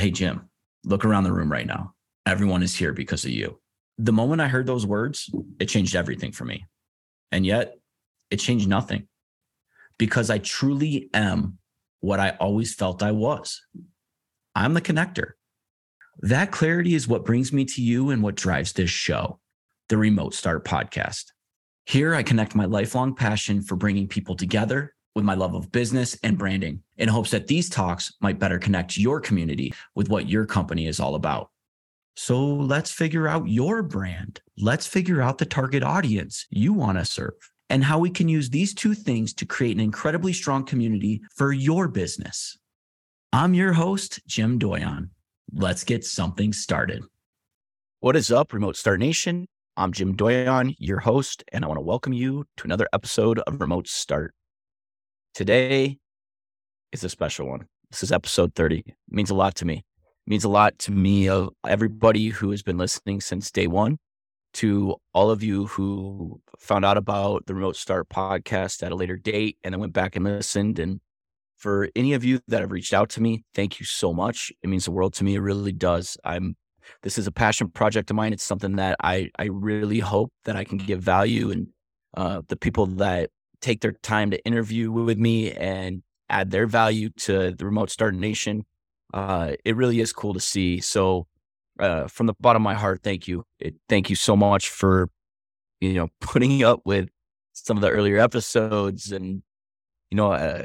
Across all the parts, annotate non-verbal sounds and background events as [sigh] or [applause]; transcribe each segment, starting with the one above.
Hey, Jim, look around the room right now. Everyone is here because of you. The moment I heard those words, it changed everything for me. And yet, it changed nothing because I truly am what I always felt I was. I'm the connector. That clarity is what brings me to you and what drives this show, the Remote Start Podcast. Here, I connect my lifelong passion for bringing people together with my love of business and branding in hopes that these talks might better connect your community with what your company is all about. So let's figure out your brand. Let's figure out the target audience you want to serve and how we can use these two things to create an incredibly strong community for your business. I'm your host, Jim Doyon. Let's get something started. What is up, Remote Start Nation? I'm Jim Doyon, your host, and I want to welcome you to another episode of Remote Start. Today is a special one. This is episode 30. It means a lot to me. It means a lot to me of everybody who has been listening since day one to all of you who found out about the Remote Start podcast at a later date and then went back and listened. And for any of you that have reached out to me, thank you so much. It means the world to me. It really does. I'm this is a passion project of mine. It's something that I I really hope that I can give value and uh, the people that take their time to interview with me and add their value to the Remote Start Nation. Uh, it really is cool to see. So uh, from the bottom of my heart, thank you. It, thank you so much for, you know, [laughs] putting up with some of the earlier episodes. And, you know, uh,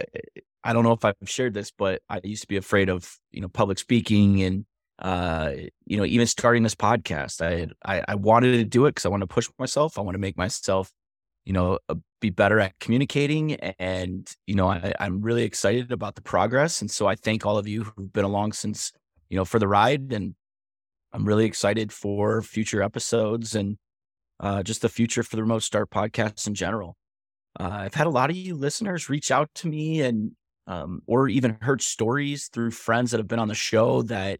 I don't know if I've shared this, but I used to be afraid of, you know, public speaking and, uh, you know, even starting this podcast. I, I, I wanted to do it because I want to push myself. I want to make myself, you know, uh, be better at communicating. And, you know, I, I'm really excited about the progress. And so I thank all of you who've been along since, you know, for the ride and I'm really excited for future episodes and uh, just the future for the Remote Start podcast in general. Uh, I've had a lot of you listeners reach out to me and um, or even heard stories through friends that have been on the show that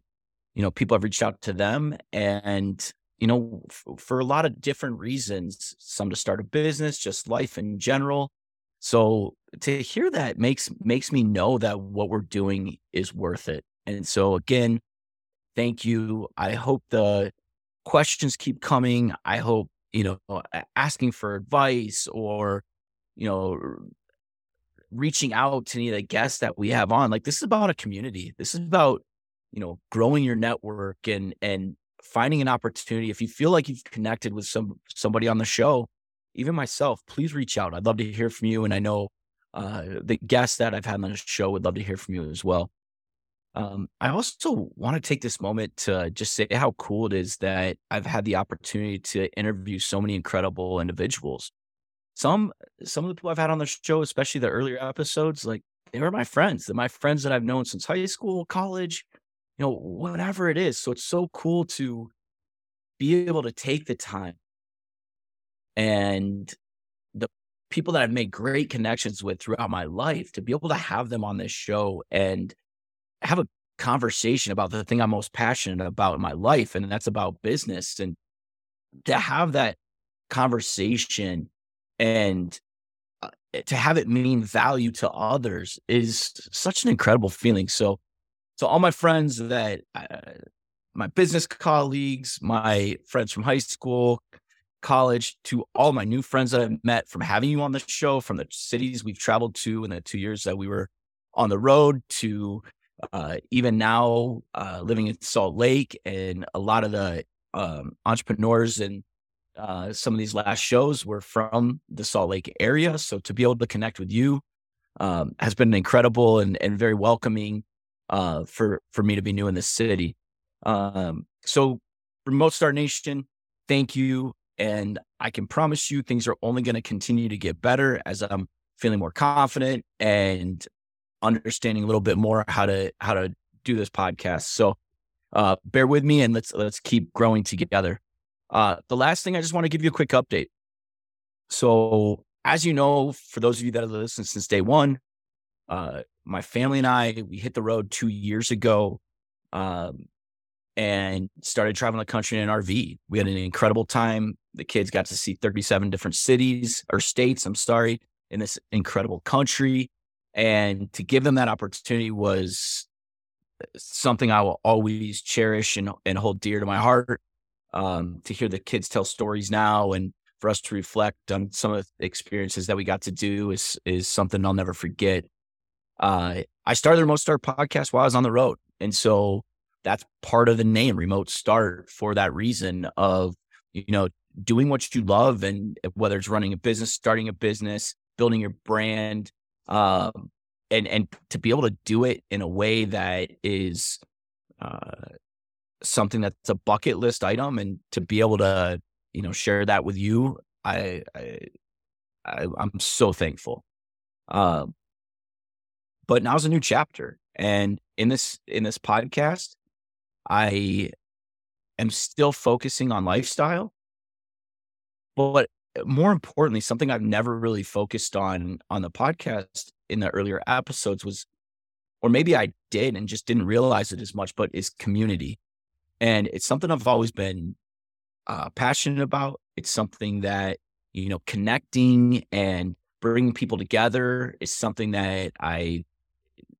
you know people have reached out to them and you know f- for a lot of different reasons some to start a business just life in general so to hear that makes makes me know that what we're doing is worth it and so again Thank you. I hope the questions keep coming. I hope, you know, asking for advice or, you know, reaching out to any of the guests that we have on. Like this is about a community. This is about, you know, growing your network and and finding an opportunity. If you feel like you've connected with some somebody on the show, even myself, please reach out. I'd love to hear from you. And I know uh, the guests that I've had on the show would love to hear from you as well. Um, I also want to take this moment to just say how cool it is that I've had the opportunity to interview so many incredible individuals. Some some of the people I've had on the show, especially the earlier episodes, like they were my friends. They're my friends that I've known since high school, college, you know, whatever it is. So it's so cool to be able to take the time and the people that I've made great connections with throughout my life to be able to have them on this show and have a conversation about the thing I'm most passionate about in my life, and that's about business. And to have that conversation and uh, to have it mean value to others is such an incredible feeling. So, so all my friends that uh, my business colleagues, my friends from high school, college, to all my new friends that I've met from having you on the show, from the cities we've traveled to in the two years that we were on the road, to uh, even now uh, living in Salt Lake, and a lot of the um, entrepreneurs and uh, some of these last shows were from the Salt Lake area. So to be able to connect with you um, has been incredible and, and very welcoming uh, for for me to be new in this city. Um, so Remote Start Nation, thank you, and I can promise you things are only going to continue to get better as I'm feeling more confident and understanding a little bit more how to how to do this podcast. So uh, bear with me and let's let's keep growing together. Uh, the last thing I just want to give you a quick update. So as you know, for those of you that have listened since day one, uh, my family and I we hit the road two years ago. Um, and started traveling the country in an RV. We had an incredible time. The kids got to see 37 different cities or states, I'm sorry, in this incredible country. And to give them that opportunity was something I will always cherish and, and hold dear to my heart. Um, to hear the kids tell stories now and for us to reflect on some of the experiences that we got to do is is something I'll never forget. Uh, I started the Remote Start podcast while I was on the road, and so that's part of the name Remote Start for that reason of you know doing what you love and whether it's running a business, starting a business, building your brand, um, and and to be able to do it in a way that is uh, something that's a bucket list item, and to be able to you know share that with you, I, I, I am so thankful. Um, but now's a new chapter, and in this in this podcast, I am still focusing on lifestyle, but more importantly, something I've never really focused on on the podcast in the earlier episodes was, or maybe I did and just didn't realize it as much, but is community. And it's something I've always been uh, passionate about. It's something that, you know, connecting and bringing people together is something that I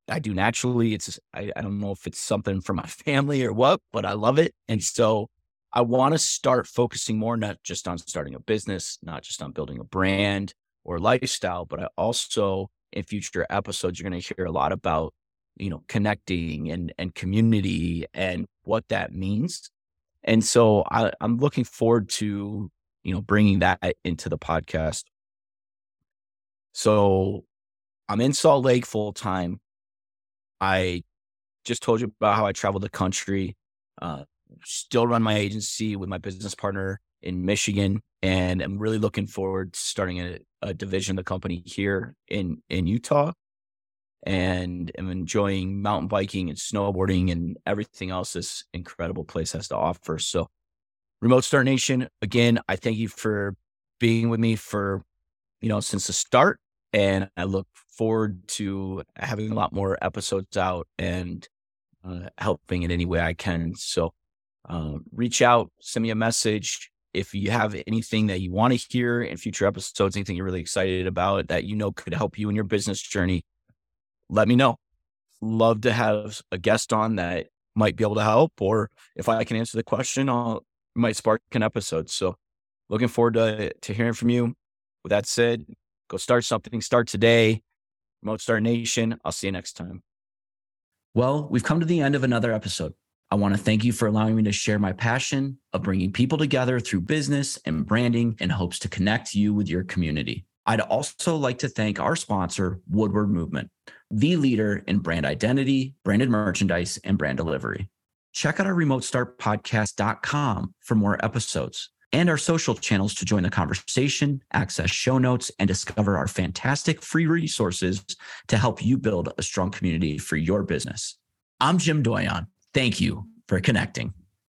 I do naturally. It's I, I don't know if it's something from my [laughs] family or what, but I love it. And so I want to start focusing more not just on starting a business, not just on building a brand or lifestyle, but I also in future episodes you're going to hear a lot about you know connecting and and community and what that means. And so I, I'm looking forward to you know bringing that into the podcast. So I'm in Salt Lake full time. I just told you about how I traveled the country. Uh, still run my agency with my business partner in Michigan, and I'm really looking forward to starting a, a division of the company here in in Utah. And I'm enjoying mountain biking and snowboarding and everything else this incredible place has to offer. So, Remote Start Nation, again, I thank you for being with me for you know since the start, and I look forward to having a lot more episodes out and uh, helping in any way I can. So um, reach out, send me a message. If you have anything that you want to hear in future episodes, anything you're really excited about that you know could help you in your business journey, let me know. Love to have a guest on that might be able to help, or if I can answer the question, I'll might spark an episode. So, looking forward to to hearing from you. With that said, go start something. Start today. Remote Start Nation. I'll see you next time. Well, we've come to the end of another episode. I want to thank you for allowing me to share my passion of bringing people together through business and branding in hopes to connect you with your community. I'd also like to thank our sponsor, Woodward Movement, the leader in brand identity, branded merchandise, and brand delivery. Check out our remotestartpodcast.com for more episodes and our social channels to join the conversation, access show notes, and discover our fantastic free resources to help you build a strong community for your business. I'm Jim Doyon. Thank you for connecting.